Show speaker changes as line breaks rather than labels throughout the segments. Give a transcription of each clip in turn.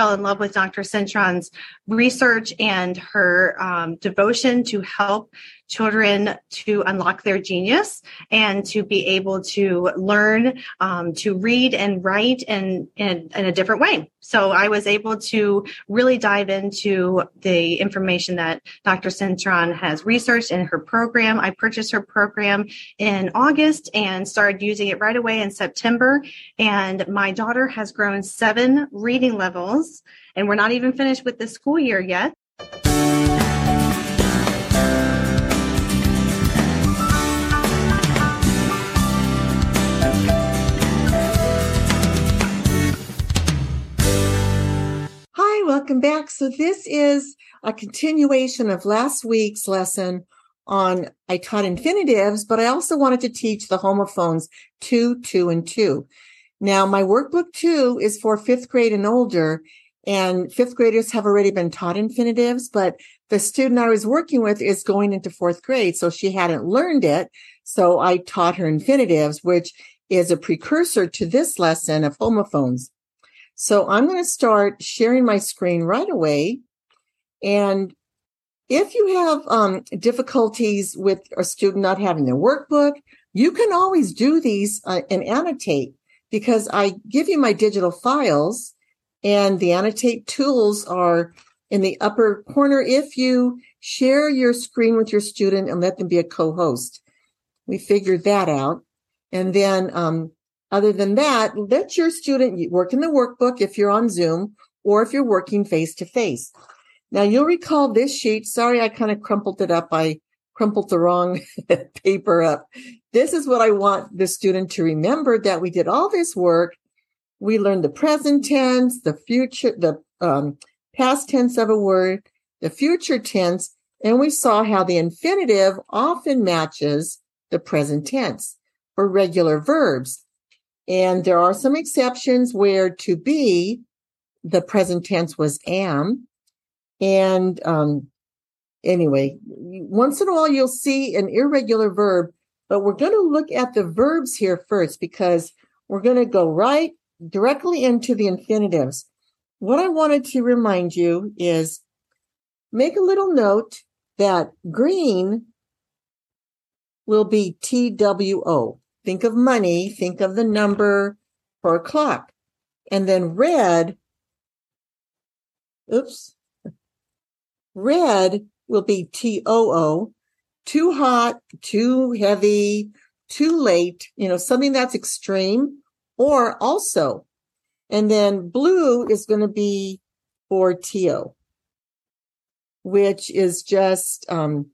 fell in love with Dr. Cintron's research and her um, devotion to help children to unlock their genius and to be able to learn um, to read and write in, in, a different way. So I was able to really dive into the information that Dr. Cintron has researched in her program. I purchased her program in August and started using it right away in September. And my daughter has grown seven reading levels and we're not even finished with the school year yet.
Welcome back. So this is a continuation of last week's lesson on I taught infinitives, but I also wanted to teach the homophones two, two, and two. Now my workbook two is for fifth grade and older, and fifth graders have already been taught infinitives, but the student I was working with is going into fourth grade, so she hadn't learned it. So I taught her infinitives, which is a precursor to this lesson of homophones. So I'm going to start sharing my screen right away. And if you have um, difficulties with a student not having their workbook, you can always do these uh, and annotate because I give you my digital files and the annotate tools are in the upper corner if you share your screen with your student and let them be a co-host. We figured that out. And then um, other than that, let your student work in the workbook if you're on Zoom or if you're working face to face. Now you'll recall this sheet. Sorry, I kind of crumpled it up. I crumpled the wrong paper up. This is what I want the student to remember that we did all this work. We learned the present tense, the future, the um, past tense of a word, the future tense, and we saw how the infinitive often matches the present tense for regular verbs. And there are some exceptions where to be, the present tense was am. And, um, anyway, once in a while you'll see an irregular verb, but we're going to look at the verbs here first because we're going to go right directly into the infinitives. What I wanted to remind you is make a little note that green will be TWO. Think of money, think of the number for a clock. And then red, oops, red will be TOO, too hot, too heavy, too late, you know, something that's extreme or also. And then blue is going to be for TO, which is just, um,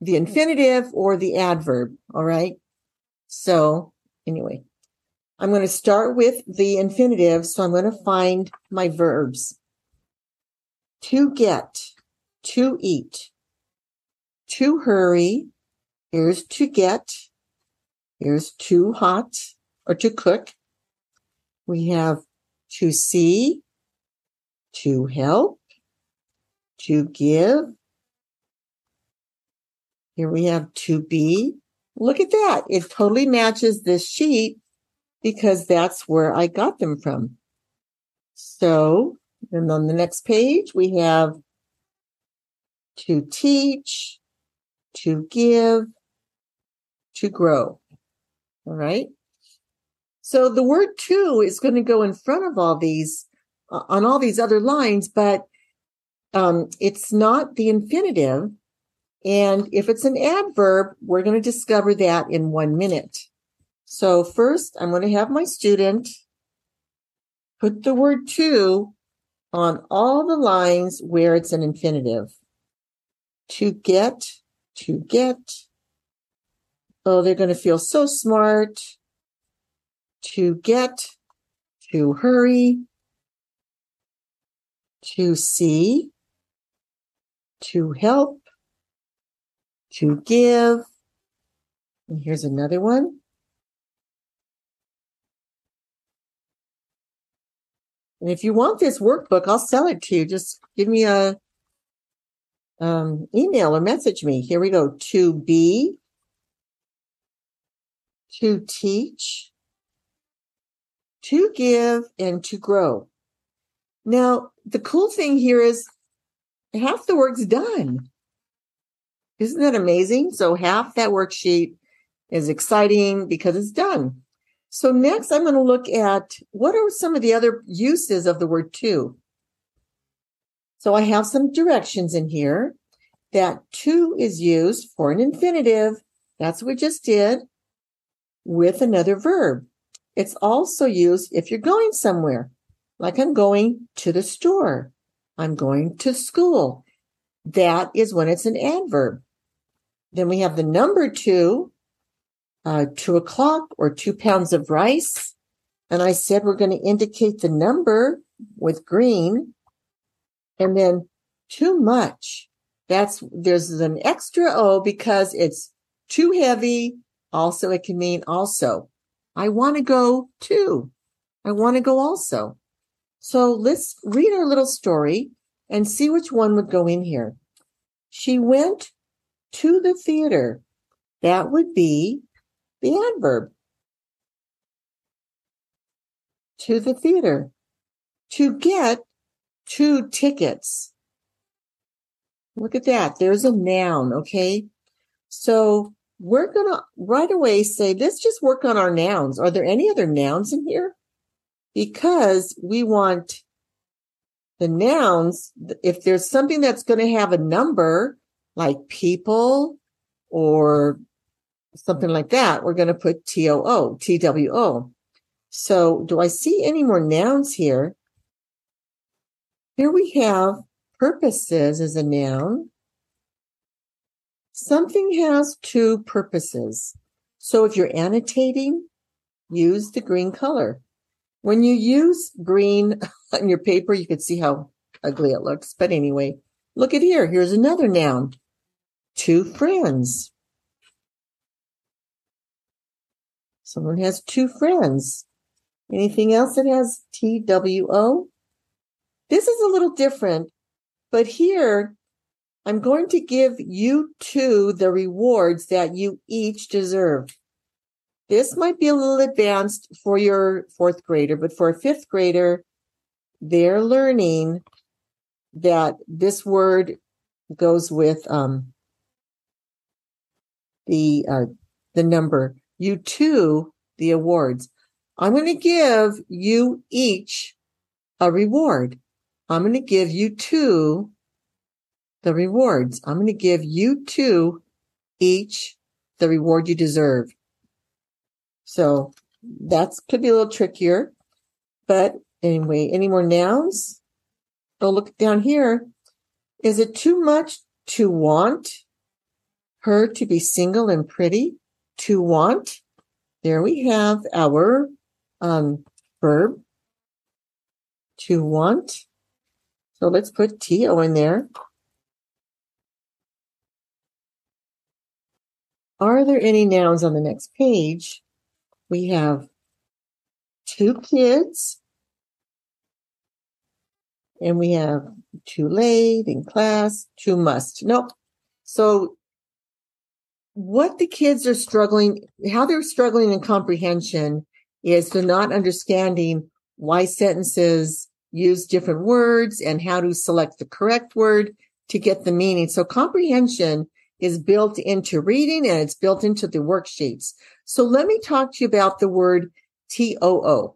the infinitive or the adverb. All right. So anyway, I'm going to start with the infinitive. So I'm going to find my verbs. To get, to eat, to hurry. Here's to get. Here's too hot or to cook. We have to see, to help, to give. Here we have to be, Look at that. It totally matches this sheet because that's where I got them from. So, and on the next page, we have to teach, to give, to grow. All right. So the word to is going to go in front of all these uh, on all these other lines, but um, it's not the infinitive. And if it's an adverb, we're going to discover that in one minute. So first, I'm going to have my student put the word to on all the lines where it's an infinitive. To get, to get. Oh, they're going to feel so smart. To get, to hurry, to see, to help, to give. And here's another one. And if you want this workbook, I'll sell it to you. Just give me a um, email or message me. Here we go. To be, to teach, to give, and to grow. Now, the cool thing here is half the work's done. Isn't that amazing? So half that worksheet is exciting because it's done. So next I'm going to look at what are some of the other uses of the word to. So I have some directions in here that to is used for an infinitive. That's what we just did with another verb. It's also used if you're going somewhere, like I'm going to the store. I'm going to school. That is when it's an adverb. Then we have the number two, uh, two o'clock or two pounds of rice. And I said we're going to indicate the number with green. And then too much. That's, there's an extra O because it's too heavy. Also, it can mean also. I want to go too. I want to go also. So let's read our little story and see which one would go in here. She went to the theater. That would be the adverb. To the theater. To get two tickets. Look at that. There's a noun. Okay. So we're going to right away say, let's just work on our nouns. Are there any other nouns in here? Because we want the nouns. If there's something that's going to have a number, like people or something like that, we're going to put T-O-O, T-W-O. So do I see any more nouns here? Here we have purposes as a noun. Something has two purposes. So if you're annotating, use the green color. When you use green on your paper, you can see how ugly it looks. But anyway, look at here. Here's another noun two friends. Someone has two friends. Anything else that has TWO? This is a little different, but here I'm going to give you two the rewards that you each deserve. This might be a little advanced for your fourth grader, but for a fifth grader, they're learning that this word goes with um, the uh, the number. You two the awards. I'm going to give you each a reward. I'm going to give you two the rewards. I'm going to give you two each the reward you deserve. So that's could be a little trickier, but anyway, any more nouns? Oh, look down here. Is it too much to want her to be single and pretty? To want? There we have our um, verb to want. So let's put to in there. Are there any nouns on the next page? We have two kids, and we have too late in class, too must. Nope. So what the kids are struggling, how they're struggling in comprehension is they're not understanding why sentences use different words and how to select the correct word to get the meaning. So comprehension is built into reading and it's built into the worksheets. So let me talk to you about the word TOO.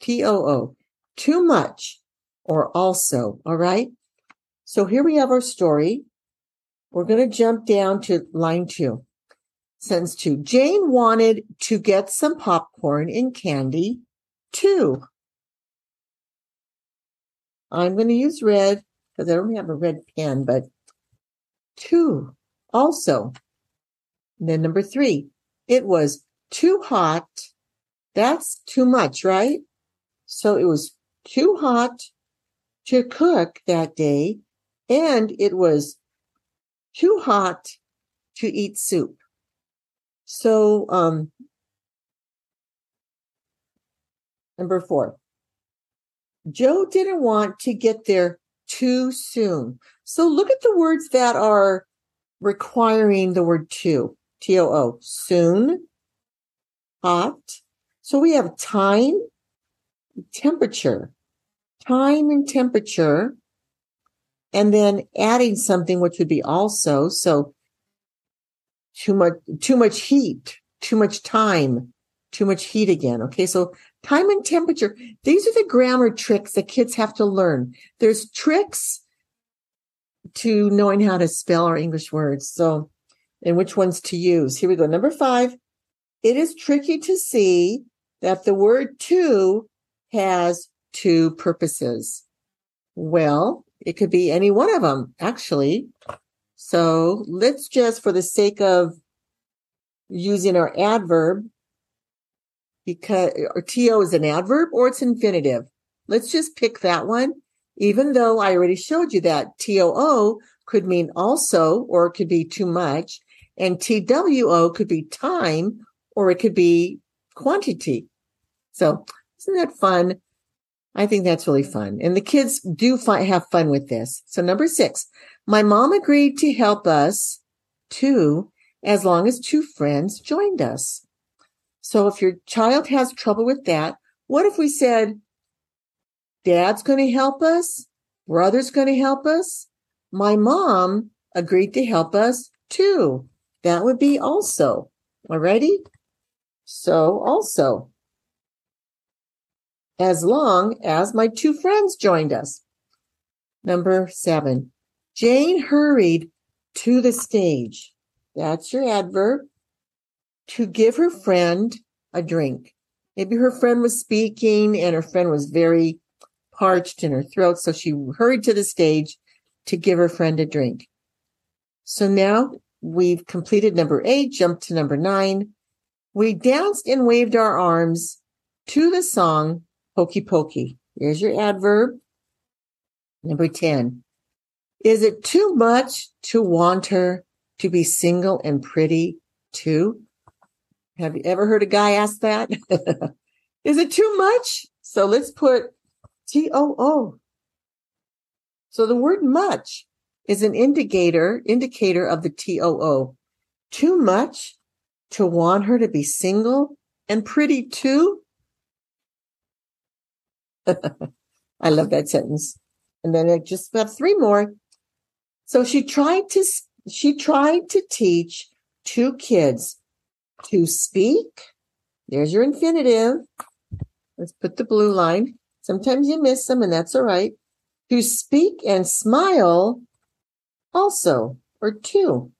TOO. Too much or also. All right. So here we have our story. We're going to jump down to line two. Sentence two. Jane wanted to get some popcorn and candy too. I'm going to use red because I don't have a red pen, but too also. And then number three, it was too hot. That's too much, right? So it was too hot to cook that day. And it was too hot to eat soup. So, um, number four, Joe didn't want to get there too soon. So look at the words that are requiring the word to, T O O, soon, hot. So we have time, temperature. time and temperature, and then adding something which would be also. So too much, too much heat, too much time, too much heat again. Okay. So time and temperature. These are the grammar tricks that kids have to learn. There's tricks to knowing how to spell our English words. So, and which ones to use. Here we go. Number five. It is tricky to see that the word to has two purposes. Well, it could be any one of them, actually. So let's just, for the sake of using our adverb, because or to is an adverb or it's infinitive. Let's just pick that one, even though I already showed you that too could mean also, or it could be too much, and two could be time, or it could be quantity. So isn't that fun? I think that's really fun. And the kids do fi- have fun with this. So number six, my mom agreed to help us too, as long as two friends joined us. So if your child has trouble with that, what if we said, dad's going to help us? Brother's going to help us? My mom agreed to help us too. That would be also. Alrighty? So also as long as my two friends joined us. Number seven, Jane hurried to the stage. That's your adverb to give her friend a drink. Maybe her friend was speaking and her friend was very parched in her throat. So she hurried to the stage to give her friend a drink. So now we've completed number eight, jumped to number nine. We danced and waved our arms to the song Hokey pokey. Here's your adverb. Number 10. Is it too much to want her to be single and pretty too? Have you ever heard a guy ask that? Is it too much? So let's put T O O. So the word much is an indicator, indicator of the T O O. Too much to want her to be single and pretty too? I love that sentence. And then I just got three more. So she tried to, she tried to teach two kids to speak. There's your infinitive. Let's put the blue line. Sometimes you miss them and that's all right. To speak and smile also, or too.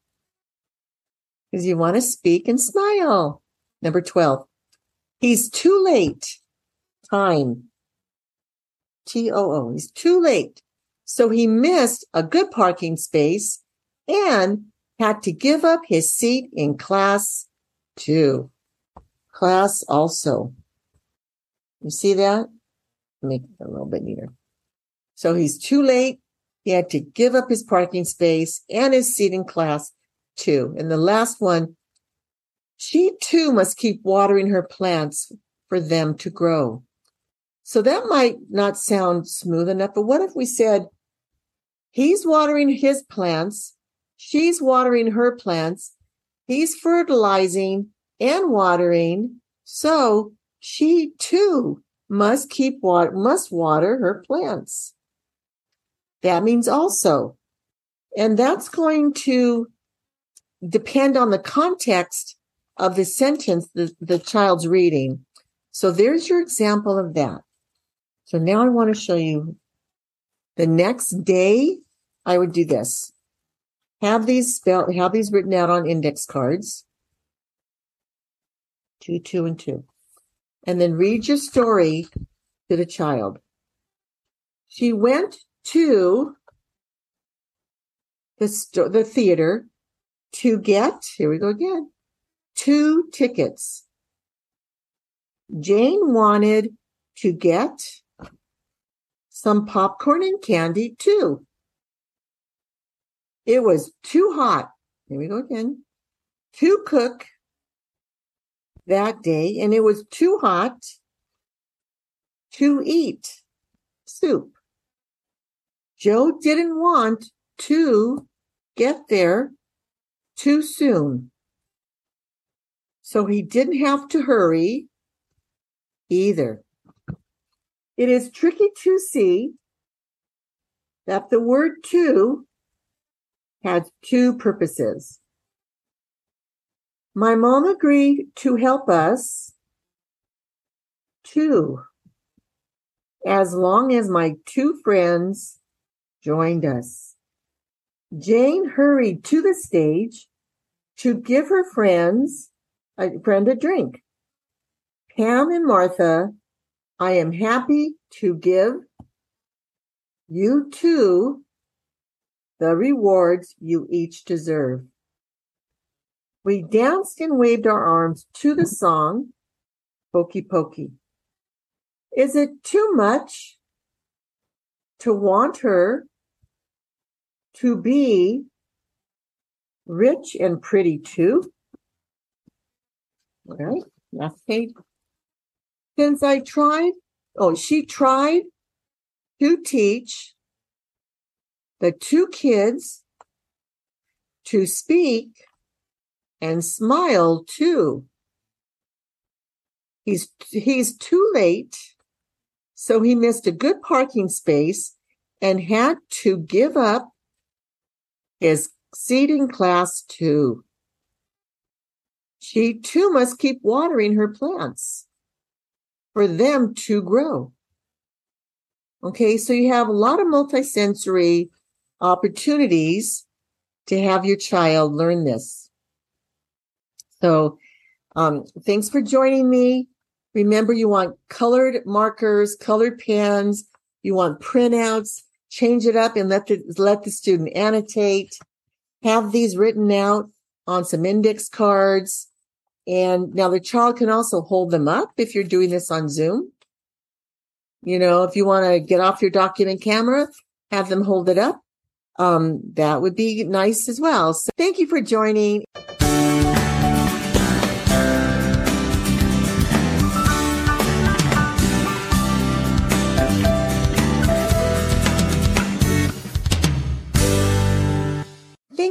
Because you want to speak and smile. Number 12. He's too late. Time. T O O. He's too late. So he missed a good parking space and had to give up his seat in class too. Class also. You see that? Make it a little bit neater. So he's too late. He had to give up his parking space and his seat in class too. And the last one, she too must keep watering her plants for them to grow. So that might not sound smooth enough, but what if we said, he's watering his plants, she's watering her plants, he's fertilizing and watering, so she too must keep water, must water her plants. That means also. And that's going to depend on the context of the sentence the, the child's reading. So there's your example of that. So now I want to show you the next day. I would do this. Have these spelled, have these written out on index cards. Two, two, and two. And then read your story to the child. She went to the sto- the theater to get, here we go again, two tickets. Jane wanted to get some popcorn and candy too. It was too hot. Here we go again. To cook that day, and it was too hot to eat soup. Joe didn't want to get there too soon. So he didn't have to hurry either. It is tricky to see that the word to has two purposes. My mom agreed to help us too, as long as my two friends joined us. Jane hurried to the stage to give her friends a friend a drink. Pam and Martha, I am happy to give you two the rewards you each deserve. We danced and waved our arms to the song, Hokey Pokey. Is it too much to want her to be rich and pretty too? Right, last. Since I tried, oh, she tried to teach the two kids to speak and smile too. He's, he's too late. So he missed a good parking space and had to give up his seat in class too. She too must keep watering her plants for them to grow. Okay, so you have a lot of multisensory opportunities to have your child learn this. So, um, thanks for joining me. Remember, you want colored markers, colored pens. You want printouts. Change it up and let the let the student annotate. Have these written out on some index cards. And now the child can also hold them up if you're doing this on Zoom. You know, if you want to get off your document camera, have them hold it up um, that would be nice as well. So thank you for joining.